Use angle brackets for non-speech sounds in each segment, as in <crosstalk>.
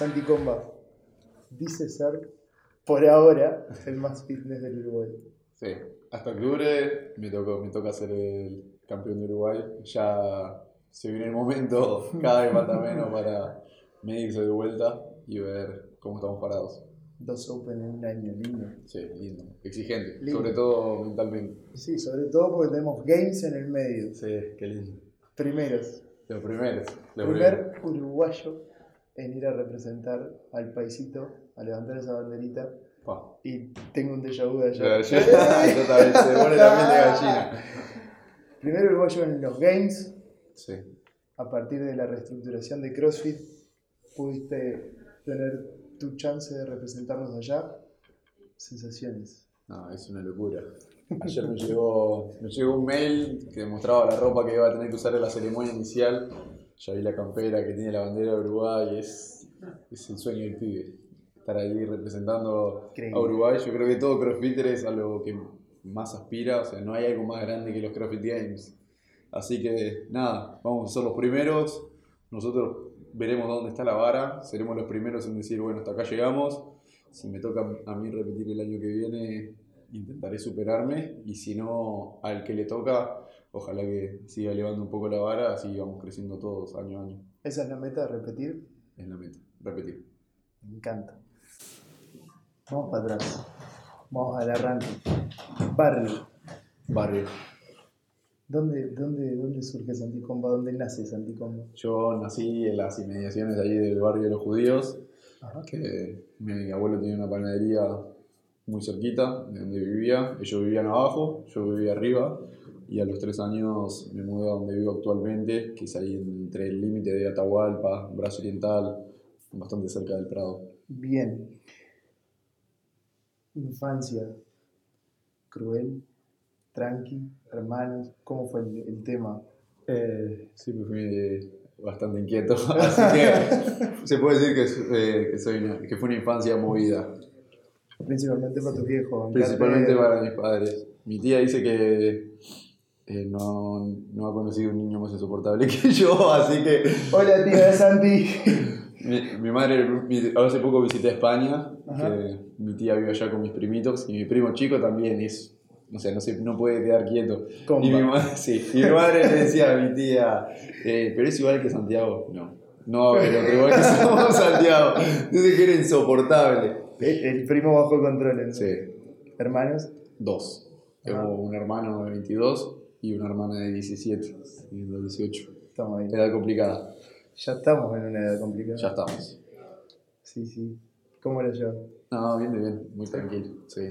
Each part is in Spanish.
Santi Comba dice ser, por ahora, el más fitness del Uruguay. Sí, hasta octubre me, tocó, me toca ser el campeón de Uruguay. Ya se viene el momento, <laughs> cada vez falta menos para medirse de vuelta y ver cómo estamos parados. Dos Open en un año, lindo. Sí, lindo. Exigente, Lindo. sobre todo mentalmente. Sí, sobre todo porque tenemos games en el medio. Sí, qué lindo. Primeros. Los primeros. Los Primer uruguayo en ir a representar al paisito, a levantar esa banderita. Y tengo un déjà vu de allá. también, se pone la de gallina. Primer uruguayo en los games, Sí. a partir de la reestructuración de CrossFit, pudiste tener tu chance de representarnos allá. Sensaciones. No, es una locura. Ayer me llegó, me llegó un mail que mostraba la ropa que iba a tener que usar en la ceremonia inicial. Ya vi la campera que tiene la bandera de Uruguay. Es, es el sueño del pibe. Estar ahí representando Increíble. a Uruguay. Yo creo que todo crossfitter es algo que más aspira. O sea, no hay algo más grande que los CrossFit Games. Así que nada, vamos a ser los primeros. Nosotros veremos dónde está la vara. Seremos los primeros en decir, bueno, hasta acá llegamos. Si me toca a mí repetir el año que viene, intentaré superarme. Y si no, al que le toca, ojalá que siga elevando un poco la vara. Así vamos creciendo todos año a año. Esa es la meta, repetir. Es la meta. Repetir. Me encanta. Vamos para atrás. Vamos al arranque. Barrio. Barrio. ¿Dónde, dónde, dónde surge Santicomba? ¿Dónde nace Santicomba? Yo nací en las inmediaciones de ahí del barrio de los judíos. Ajá. que mi abuelo tenía una panadería muy cerquita de donde vivía. Ellos vivían abajo, yo vivía arriba. Y a los tres años me mudé a donde vivo actualmente, que es ahí entre el límite de Atahualpa, Brazo Oriental, bastante cerca del Prado. Bien. Infancia. Cruel. Tranqui. Hermanos. ¿Cómo fue el, el tema? Eh, siempre fui bastante inquieto, <laughs> así que se puede decir que, eh, que, soy una- que fue una infancia movida. Principalmente para tus viejos. Principalmente para mis padres. Mi tía dice que eh, no, no ha conocido un niño más insoportable <laughs> que yo, así que Hola, tía Santi. <laughs> mi, mi madre, mi- hace poco visité España, que mi tía vive allá con mis primitos y mi primo chico también es, o sea, no, se, no puede quedar quieto. Compa. Y mi, madre, <laughs> sí, y mi madre le decía a mi tía, eh, pero es igual que Santiago. No, no, pero igual que somos Santiago. Dice que era insoportable. El, el primo bajo control. ¿no? Sí, Hermanos. dos. Tengo Ajá. un hermano de 22 y una hermana de 17, y de 18. Estamos ahí. Edad complicada. Ya estamos en una edad complicada. Ya estamos. Sí, sí. ¿Cómo lo llevan? No, bien, bien, muy tranquilo. Sí.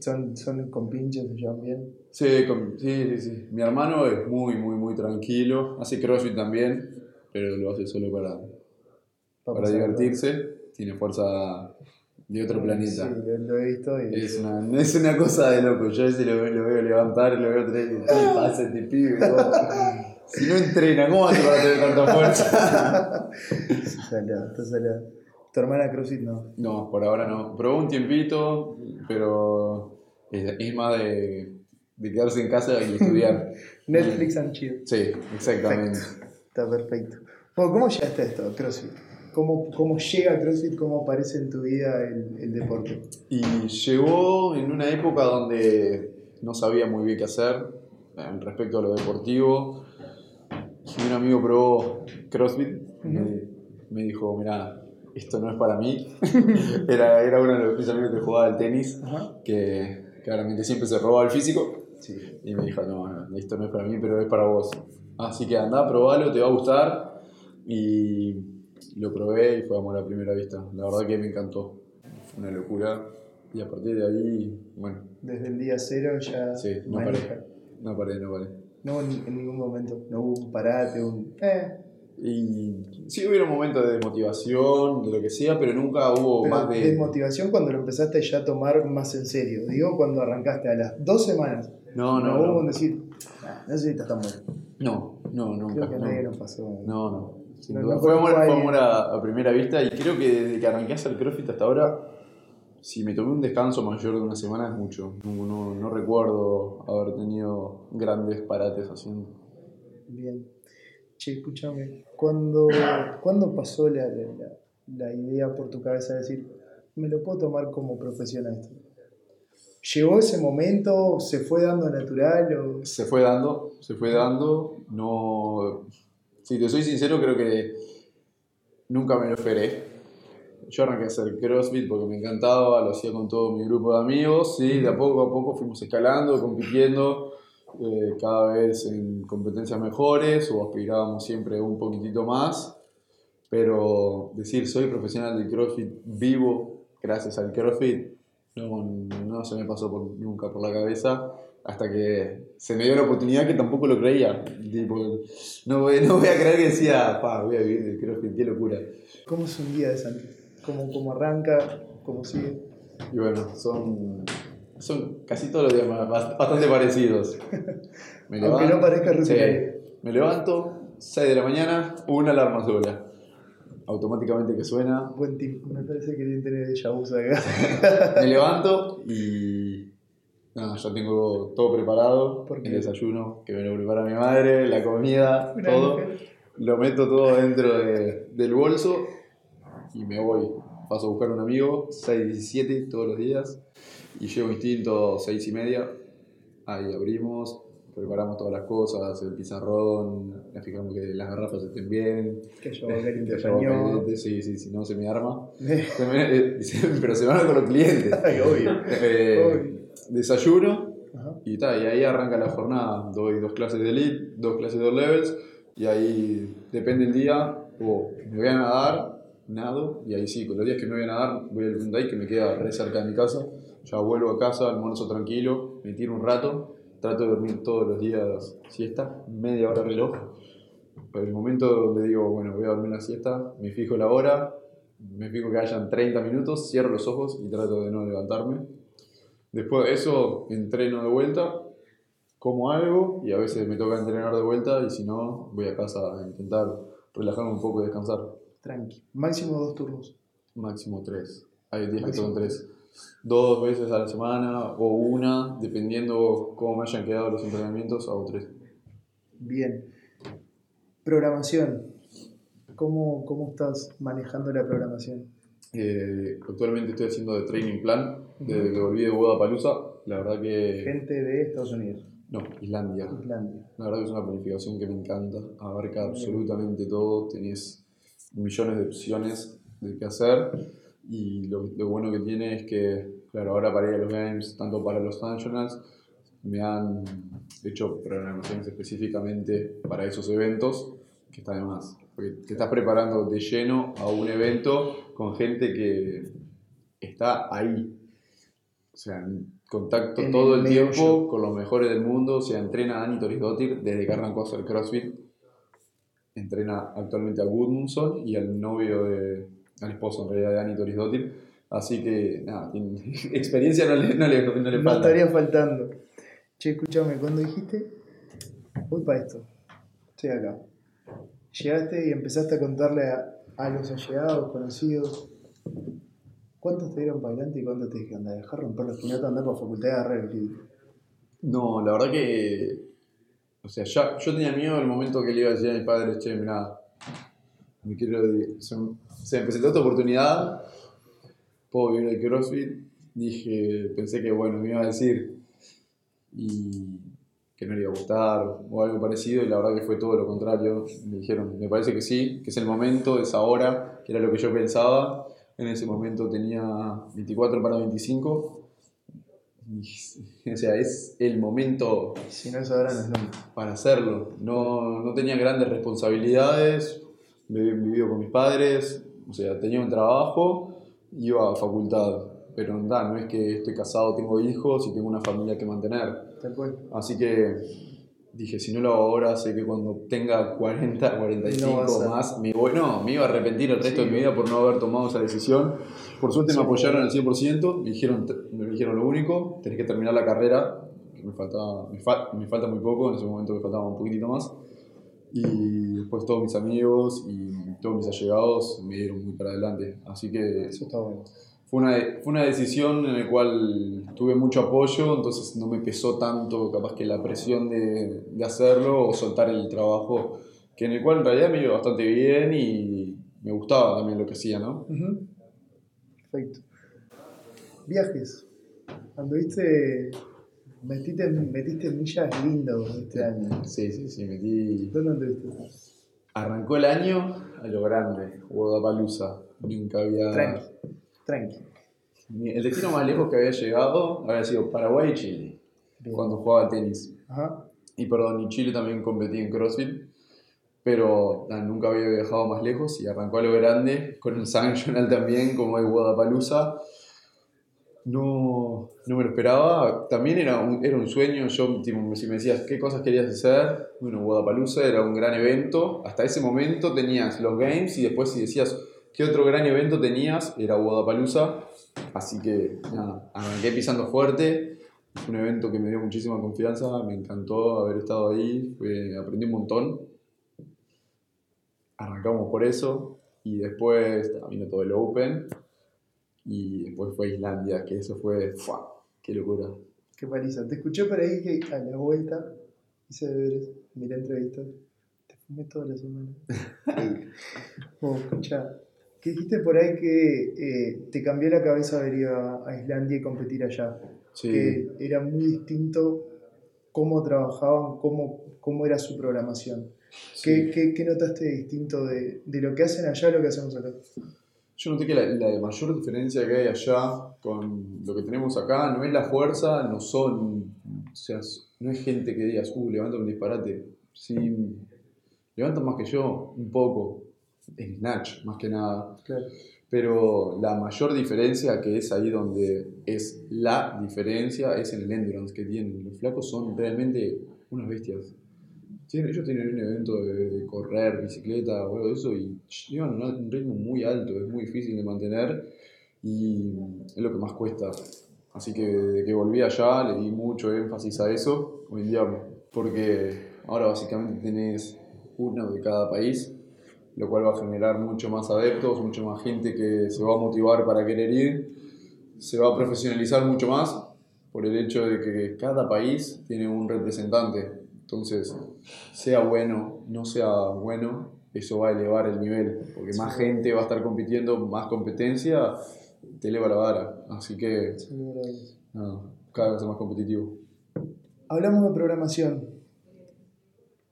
¿Son, son con pinches? ¿Se llevan bien? Sí, con- sí, sí, sí. Mi hermano es muy, muy, muy tranquilo. Hace crossfit también, pero lo hace solo para, para divertirse. Tiene fuerza de otro planeta. Sí, lo, lo he visto y... Es una, es una cosa de loco. Yo a veces lo, veo- lo veo levantar, lo veo tener. ¿Qué le pasa a este pibe? Si no entrena, ¿cómo hace para tener tanta fuerza? <laughs> Salado, está salado. ¿Tu hermana CrossFit no? No, por ahora no. Probó un tiempito, pero es, es más de, de quedarse en casa y estudiar. <laughs> Netflix and chill. Sí, exactamente. Está perfecto. ¿cómo llegaste a esto, a CrossFit? ¿Cómo, ¿Cómo llega CrossFit? ¿Cómo aparece en tu vida el, el deporte? Y llegó en una época donde no sabía muy bien qué hacer eh, respecto a lo deportivo. Y un amigo probó CrossFit, me, me dijo, mira, esto no es para mí. <laughs> era, era uno de los mis amigos que jugaba al tenis, que claramente siempre se robaba el físico. Sí. Y me dijo, no, no, esto no es para mí, pero es para vos. Así que anda, probalo, te va a gustar. Y lo probé y fue amor a primera vista. La verdad que me encantó. Fue una locura. Y a partir de ahí, bueno, Desde el día cero ya sí, no maneja. paré. No paré, no paré. No hubo en ningún momento. No hubo un parate, un... Eh, Y sí hubieron momentos de motivación, de lo que sea, pero nunca hubo pero más de... desmotivación cuando lo empezaste ya a tomar más en serio. Digo, cuando arrancaste a las dos semanas. No, no, hubo no. un decir, "Ah, no sé si estás tan bueno. No, no, nunca. Creo que a no. nadie nos pasó. No, no. Sin No, duda. no fue amor, a fue alguien. amor a, a primera vista y creo que desde que arranqué a hacer CrossFit hasta ahora, si me tomé un descanso mayor de una semana es mucho. No, no, no recuerdo haber tenido grandes parates haciendo. Bien. Che, escúchame, ¿cuándo, ¿cuándo pasó la, la- idea por tu cabeza de decir, me lo puedo tomar como profesión a esto? ¿Llegó ese momento? ¿Se fue dando natural? O... Se fue dando, se fue dando. No. Si te soy sincero, creo que nunca me lo esperé. Yo arranqué a hacer CrossFit porque me encantaba, lo hacía con todo mi grupo de amigos, sí, de a poco a poco fuimos escalando, compitiendo, eh, cada vez en competencias mejores o aspirábamos siempre un poquitito más, pero decir soy profesional del CrossFit vivo gracias al CrossFit no, no se me pasó nunca por la cabeza hasta que se me dio la oportunidad que tampoco lo creía. no, voy, no voy a creer que decía, pa, voy a vivir del CrossFit, qué locura. ¿Cómo es un día de Santi? ¿Cómo, cómo arranca? ¿Cómo sigue? Y bueno, son, son casi todos los días bastante parecidos. Me <laughs> Aunque no parezca rutinario. me levanto, 6 de la mañana, una alarma sola automáticamente que suena. Buen tip, me parece que tiene tener déjà acá. <laughs> me levanto y no, ya tengo todo preparado, el desayuno que me lo prepara mi madre, la comida, todo. Lo meto todo dentro del bolso y me voy. Paso a buscar un amigo, 6.17 todos los días, y llego instinto 6 y media. Ahí abrimos, preparamos todas las cosas, el pizarrón, nos fijamos que las garrafas estén bien. Que yo <laughs> caliente Sí, sí, si no se me arma. <laughs> Eh, <laughs> pero se van con los clientes. Ay, obvio. Eh, desayuno y tal, y ahí arranca la jornada. Doy dos clases de elite, dos clases de levels, y ahí depende el día, o me voy a nadar, nado, y ahí sí, con los días que me voy a nadar, voy al Hyundai que me queda re cerca de mi casa. Ya vuelvo a casa, almuerzo tranquilo, me tiro un rato trato de dormir todos los días siesta, media hora reloj. el momento donde digo, bueno, voy a dormir la siesta, me fijo la hora, me fijo que hayan 30 minutos, cierro los ojos y trato de no levantarme. Después de eso, entreno de vuelta, como algo y a veces me toca entrenar de vuelta y si no, voy a casa a intentar relajarme un poco y descansar. Tranqui. Máximo dos turnos. Máximo tres. Hay días que son tres dos veces a la semana o una, dependiendo cómo me hayan quedado los entrenamientos, hago tres. Bien. Programación. ¿Cómo, cómo estás manejando la programación? Eh, actualmente estoy haciendo de training plan desde que volví de Guadalajara. La verdad que. Gente de Estados Unidos. No, Islandia. Islandia. La verdad que es una planificación que me encanta. Abarca absolutamente todo. Tenés millones de opciones de qué hacer y lo, lo, bueno que tiene es que, claro, ahora para ir a los games, tanto para los functionals, me han hecho programaciones específicamente para esos eventos, que está de más. Porque te estás preparando de lleno a un evento con gente que está ahí. O sea, en contacto todo el, tiempo con los mejores del mundo. O sea, entrena a Dani Torisdottir desde que arrancó a hacer CrossFit. Entrena actualmente a Gudmundsson y al novio de, al esposo en realidad de Annie Torisdottir. Así que, nada, <laughs> experiencia no le, no le, no le falta. No estaría faltando. Che, escúchame, cuando dijiste, voy para esto, estoy acá. Llegaste y empezaste a contarle a, a los allegados, conocidos, ¿cuántos te dieron para adelante y cuántos te dijeron, anda, dejar romper los piñatas, andar para facultad de agarrar No, la verdad que, o sea, ya, yo tenía miedo el momento que le iba a decir a mi padre, che, mira, me quiero se, se me presentó esta oportunidad, puedo vivir el CrossFit, dije, pensé que bueno, me iba a decir y que no le iba a gustar o algo parecido y la verdad que fue todo lo contrario. Me dijeron, me parece que sí, que es el momento, es ahora, que era lo que yo pensaba. En ese momento tenía 24 para 25. <laughs> o sea, es el momento si no es ahora, no es para hacerlo. No, no tenía grandes responsabilidades, vivido con mis padres, o sea, tenía un trabajo, iba a facultad, pero no, no es que estoy casado, tengo hijos y tengo una familia que mantener. Así que dije, si no lo hago ahora, sé que cuando tenga 40, 45 más, me voy, no, me iba a arrepentir el resto de mi vida por no haber tomado esa decisión. Por suerte me apoyaron al 100%, me dijeron, me dijeron lo único, tenés que terminar la carrera, que me, faltaba, me, me falta muy poco, en ese momento me faltaba un poquitito más y después todos mis amigos y todos mis allegados me dieron muy para adelante. Así que eso está bueno. Fue una, fue una decisión en la cual tuve mucho apoyo, entonces no me pesó tanto capaz que la presión de, de hacerlo o soltar el trabajo, que en el cual en realidad me iba bastante bien y, me gustaba también lo que hacía, ¿no? Ujú. Perfecto. Viajes. Anduviste. Metiste, metiste millas lindos este año. Sí, sí, sí, metí... ¿Dónde anduviste? Arrancó el año a lo grande, Guadalajara. Nunca había... Tranqui. Tranqui. El destino más lejos que había llegado había sido Paraguay y Chile, Bien. cuando jugaba tenis. Ajá. Y perdón, y Chile también competí en CrossFit, pero nah, nunca había viajado más lejos y arrancó a lo grande con un Sanctional también, como de Guadalajara. No, no me lo esperaba, también era un, era un sueño, yo tipo, si me decías qué cosas querías hacer, bueno, Guadalajara era un gran evento, hasta ese momento tenías los Games y después si decías qué otro gran evento tenías, era Guadalajara, así que nada, arranqué pisando fuerte, fue un evento que me dio muchísima confianza, me encantó haber estado ahí, fue- aprendí un montón. Arrancamos por eso y después vino todo el Open y después fue Islandia, que eso fue, ¡fua! ¡Qué locura! Qué paliza. Te escuché por ahí que a la vuelta hice deberes, miré entrevistas. Te fumé toda la semana. <laughs> oh, escucha. Que dijiste por ahí que eh, te cambió la cabeza haber ido a, a Islandia y competir allá. Sí, Que era muy distinto cómo trabajaban, cómo, cómo era su programación. ¿Qué, sí. qué, qué notaste distinto de, de lo que hacen allá a lo que hacemos acá? Yo noté que la, la mayor diferencia que hay allá con lo que tenemos acá no es la fuerza, no son, o sea, no es gente que digas, uh, levanta un disparate. Sí, levantan más que yo, un poco, en snatch, más que nada. Claro. Pero la mayor diferencia, que es ahí donde es la diferencia, es en el endurance que tienen. Los flacos son realmente unas bestias. Tienen- ellos tienen un evento de, de correr, bicicleta o algo de eso y llevan un un ritmo muy alto, es muy difícil de mantener y es lo que más cuesta. Así que desde que volví allá le di mucho énfasis a eso, hoy en día, porque ahora básicamente tenés uno de cada país, lo cual va a generar mucho más adeptos, mucho más gente que se va a motivar para querer ir, se va a profesionalizar mucho más por el hecho de que cada país tiene un representante. Entonces, sea bueno, no sea bueno, eso va a elevar el nivel, porque más gente va a estar compitiendo, más competencia, te eleva la vara. Así que, nada, cada vez es más competitivo. Hablamos de programación.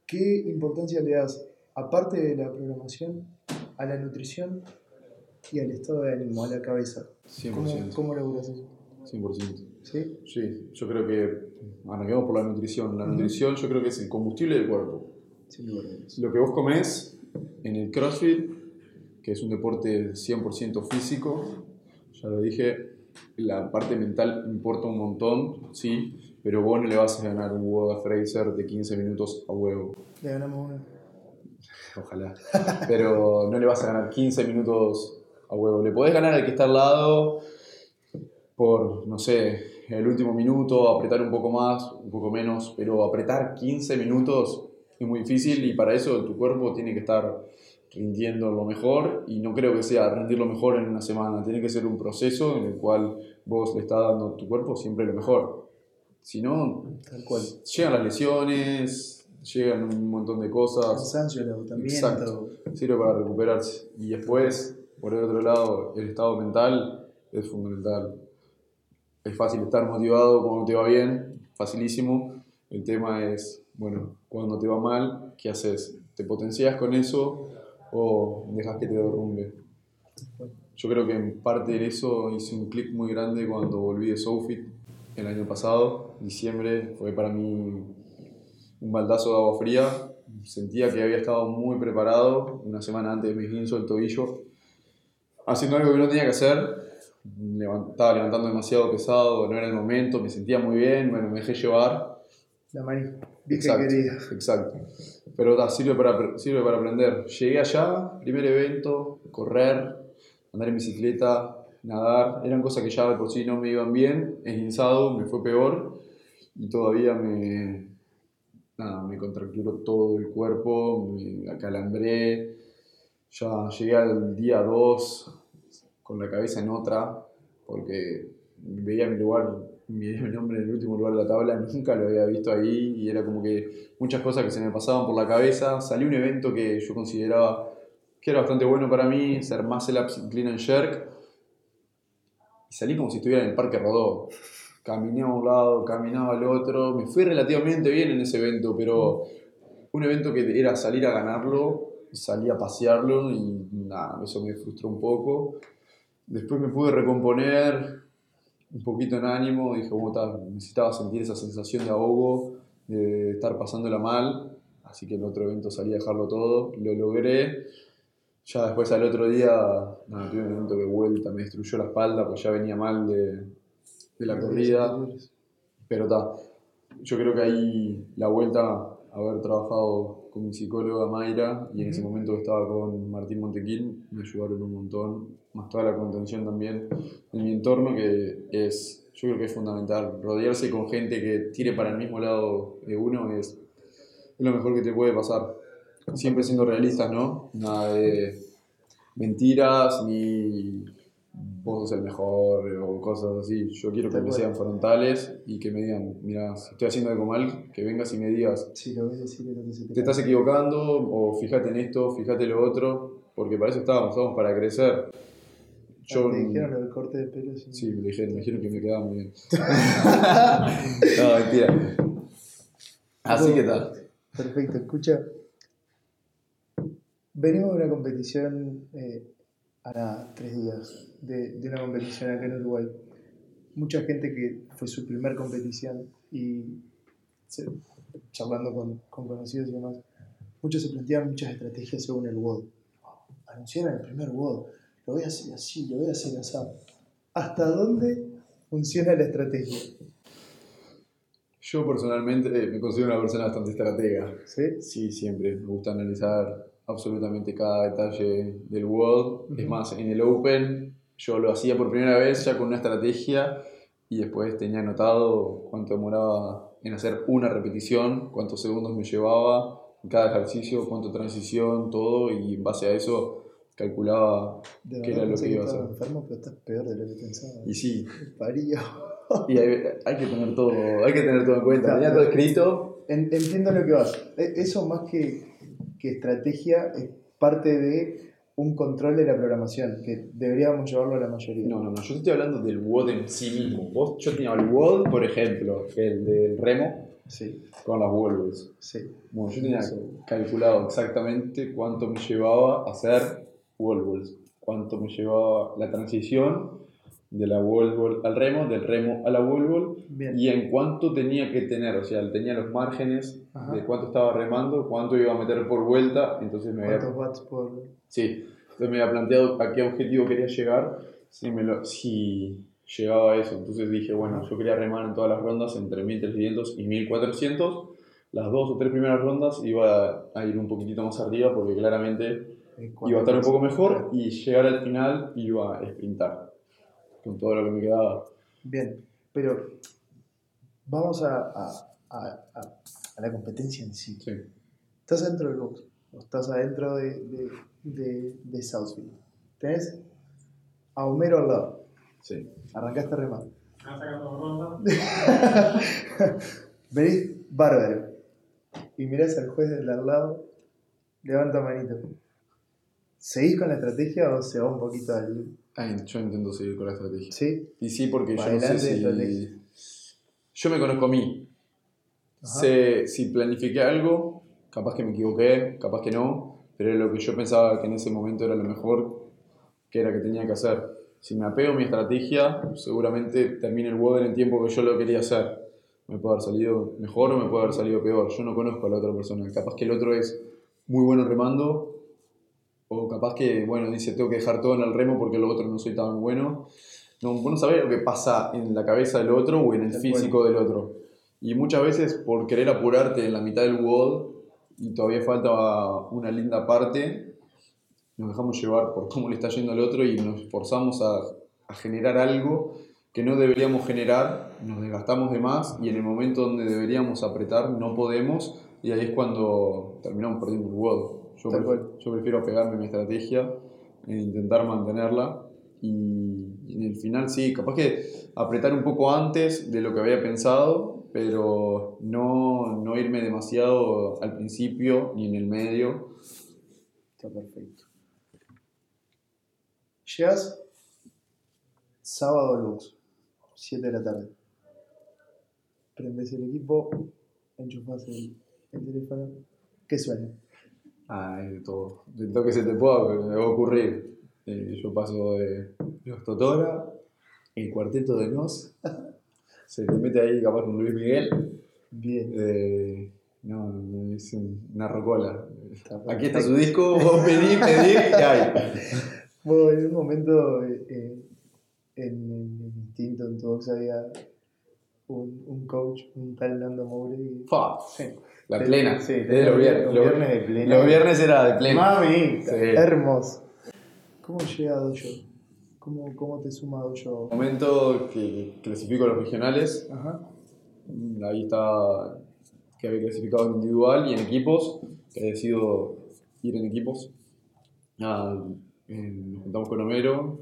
¿Qué importancia le das, aparte de la programación, a la nutrición y al estado de ánimo, a la cabeza? 100%. ¿Cómo, cómo laburas eso? 100%. ¿Sí? Sí, yo creo que, arranquemos por la nutrición. La nutrición yo creo que es el combustible del cuerpo. Sin lugar a dudas. Lo que vos comés en el CrossFit, que es un deporte 100% físico, ya lo dije, la parte mental importa un montón, sí, pero vos no le vas a ganar un huevo a Fraser de 15 minutos a huevo. Le ganamos una. Ojalá. Pero no le vas a ganar 15 minutos a huevo. Le podés ganar al que está al lado por, no sé, el último minuto, apretar un poco más, un poco menos, pero apretar 15 minutos es muy difícil y para eso tu cuerpo tiene que estar rindiendo lo mejor y no creo que sea rendir lo mejor en una semana, tiene que ser un proceso en el cual vos le estás dando a tu cuerpo siempre lo mejor. Si no, Tal cual. llegan las lesiones, llegan un montón de cosas. Cansancio, el agotamiento. Exacto. sirve para recuperarse. Y después, por el otro lado, el estado mental es fundamental. Es fácil estar motivado cuando te va bien, facilísimo. El tema es, bueno, cuando te va mal, ¿qué haces? ¿Te potencias con eso o dejas que te derrumbe? Yo creo que en parte de eso hice un clic muy grande cuando volví de SoFit el año pasado, diciembre, fue para mí un baldazo de agua fría. Sentía que había estado muy preparado una semana antes de mi esguinzo el tobillo, haciendo algo que no tenía que hacer. Levant- Estaba levantando demasiado pesado, no era el momento, me sentía muy bien, bueno, me dejé llevar. La Mari. Bien que Exacto, exacto. Pero ta, sirve, para, sirve para aprender. Llegué allá, primer evento, correr, andar en bicicleta, nadar. Eran cosas que ya de por sí no me iban bien. Esguinzado, me fue peor. Y todavía me, nada, me contracturó todo el cuerpo, me acalambré. Ya llegué al día 2 con la cabeza en otra, porque veía mi lugar, <laughs> mi nombre en el último lugar de la tabla, nunca lo había visto ahí y era como que muchas cosas que se me pasaban por la cabeza. Salí un evento que yo consideraba que era bastante bueno para mí, ser más el clean and jerk. Y salí como si estuviera en el Parque Rodó. Caminé a un lado, caminaba al otro. Me fui relativamente bien en ese evento, pero un evento que era salir a ganarlo, salí a pasearlo y nada, eso me frustró un poco. Después me pude recomponer un poquito en ánimo, dije, necesitaba sentir esa sensación de ahogo, de estar pasándola mal, así que el otro evento salí a dejarlo todo, lo logré. Ya después al otro día, nada, tuve un evento de vuelta, me destruyó la espalda, pues ya venía mal de, de la corrida, pero está. Yo creo que ahí la vuelta, haber trabajado con mi psicóloga Mayra y en ese momento estaba con Martín Montequín, me ayudaron un montón, más toda la contención también en mi entorno, que es, yo creo que es fundamental. Rodearse con gente que tire para el mismo lado de uno es, es lo mejor que te puede pasar. Siempre siendo realistas, ¿no? Nada de mentiras ni vos sos el mejor o cosas así. Yo quiero que me sean frontales y que me digan, mira, si estoy haciendo algo mal, que vengas y me digas, Sí, lo lo te te estás equivocando o fíjate en esto, fíjate lo otro, porque para eso estábamos, estábamos para crecer. Yo, ¿Te dijeron lo del corte de pelo? Sí. sí, me dijeron, me dijeron que me quedaba muy bien. <laughs> no, mentira. Así que tal. Perfecto, escucha. Venimos de una competición, eh, hará tres días, de, de una competición acá en Uruguay. Mucha gente que fue su primer competición y se- charlando con, con conocidos y demás, muchos se planteaban muchas estrategias según el WOD. Anunciaron el primer WOD, lo voy a hacer así, lo voy a hacer así. ¿Hasta dónde funciona la estrategia? Yo personalmente eh, me considero una persona bastante estratega. ¿Sí? Sí, siempre. Me gusta analizar absolutamente cada detalle del World. Es Ujú. más, en el Open yo lo hacía por primera vez ya con una estrategia y después tenía anotado cuánto demoraba en hacer una repetición, cuántos segundos me llevaba en cada ejercicio, cuánto transición, todo y en base a eso calculaba qué era lo que iba a hacer. enfermo, pero estás peor de lo que pensaba. Y sí, <laughs> Parío. y hay, hay que tener todo, hay que tener todo en cuenta. Tenía todo escrito. En- Entiendo lo que vas. E- Eso más que, que estrategia es parte de un control de la programación, que deberíamos llevarlo a la mayoría. No, no, no, yo estoy hablando del WOD en sí mismo. Vos, yo tenía el WOD, por ejemplo, el del remo, Sí, con las Wolves. sí. Bueno, yo tenía Eso. calculado exactamente cuánto me llevaba hacer Wolves, cuánto me llevaba la transición de la Wolves al remo, del remo a la Bien. y en cuánto tenía que tener, o sea, tenía los márgenes Ajá. de cuánto estaba remando, cuánto iba a meter por vuelta, entonces me había ¿Cuántos watts por...? Sí, entonces me había planteado a qué objetivo quería llegar si, me lo, si llegaba a eso. Entonces dije, bueno, yo quería remar en todas las rondas entre 1300 y 1400. Las dos o tres primeras rondas iba a ir un poquitito más arriba porque claramente iba a estar un poco mejor y llegar al final iba a sprintar con todo lo que me quedaba. Bien, pero vamos a, a- a- a- a la competencia en sí. Sí. Estás dentro del box, o estás adentro de, de, de, de Southfield. Tenés a Homero al lado. Sí. Arrancaste a remar. Están sacando ronda. <laughs> Venís bárbaro. Y mirás al juez del al lado, levanta manito. ¿Seguís con la estrategia o se va un poquito al. Ay, yo intento seguir con la estrategia. ¿Sí? Y sí, porque yo no sé si... Yo me conozco a mí. Ajá. Sé si planifiqué algo, capaz que me equivoqué, capaz que no, pero lo que yo pensaba que en ese momento era lo mejor que era que tenía que hacer. Si me apego a mi estrategia, seguramente termine el WOD en el tiempo que yo lo quería hacer. Me puede haber salido mejor o me puede haber salido peor. Yo no conozco a la otra persona. Capaz que el otro es muy bueno remando, o capaz que, bueno, dice, tengo que dejar todo en el remo porque lo otro no soy tan bueno. No, vos no sabés lo que pasa en la cabeza del otro o en el físico del otro. Y muchas veces por querer apurarte en la mitad del WOD y todavía falta una linda parte, nos dejamos llevar por cómo le está yendo al otro y nos forzamos a, a generar algo que no deberíamos generar, nos desgastamos de más y en el momento donde deberíamos apretar no podemos y ahí es cuando terminamos perdiendo el WOD. Yo, Tal pref- cual. yo prefiero apegarme a mi estrategia e intentar mantenerla y, y en el final sí, capaz que apretar un poco antes de lo que había pensado, pero no, no irme demasiado al principio ni en el medio. Está perfecto. Llegas sábado al bus, 7 de la tarde. Prendes el equipo, enchufas el, el teléfono. ¿Qué suena? Ah, es de todo. De lo que se te pueda ocurrir. Eh, yo paso de los Totora, el cuarteto de Nos, <laughs> se te mete ahí capaz con Luis Miguel. Bien. Eh, no, es un- una rocola. Está Aquí está su disco, vos pedí, pedí y hay. <laughs> Bueno, en un momento eh, eh, en el instinto en Todox había un, un coach, un tal Nando Moure. que- Fa, Sí. La De- plena. sí, los viernes. los viernes de plena. Los viernes era de plena. Mami, Sí. hermoso. ¿Cómo llega Dojo? ¿Cómo, ¿Cómo te suma Dojo? momento que clasifico a los regionales, Ajá. ahí está que había clasificado en individual y en equipos, que he decidido ir en equipos. Nada, nos juntamos con Homero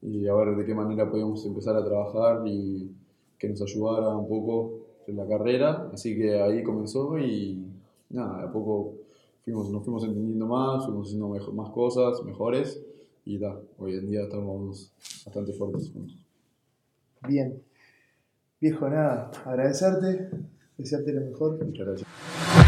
y a ver de qué manera podíamos empezar a trabajar y que nos ayudara un poco la carrera. Así que ahí comenzó y nada, de a poco fuimos, nos fuimos entendiendo más, fuimos haciendo mejo- más cosas, mejores y ta, hoy en día estamos bastante fuertes juntos. Bien. Viejo, nada, agradecerte, desearte lo mejor. Muchas gracias.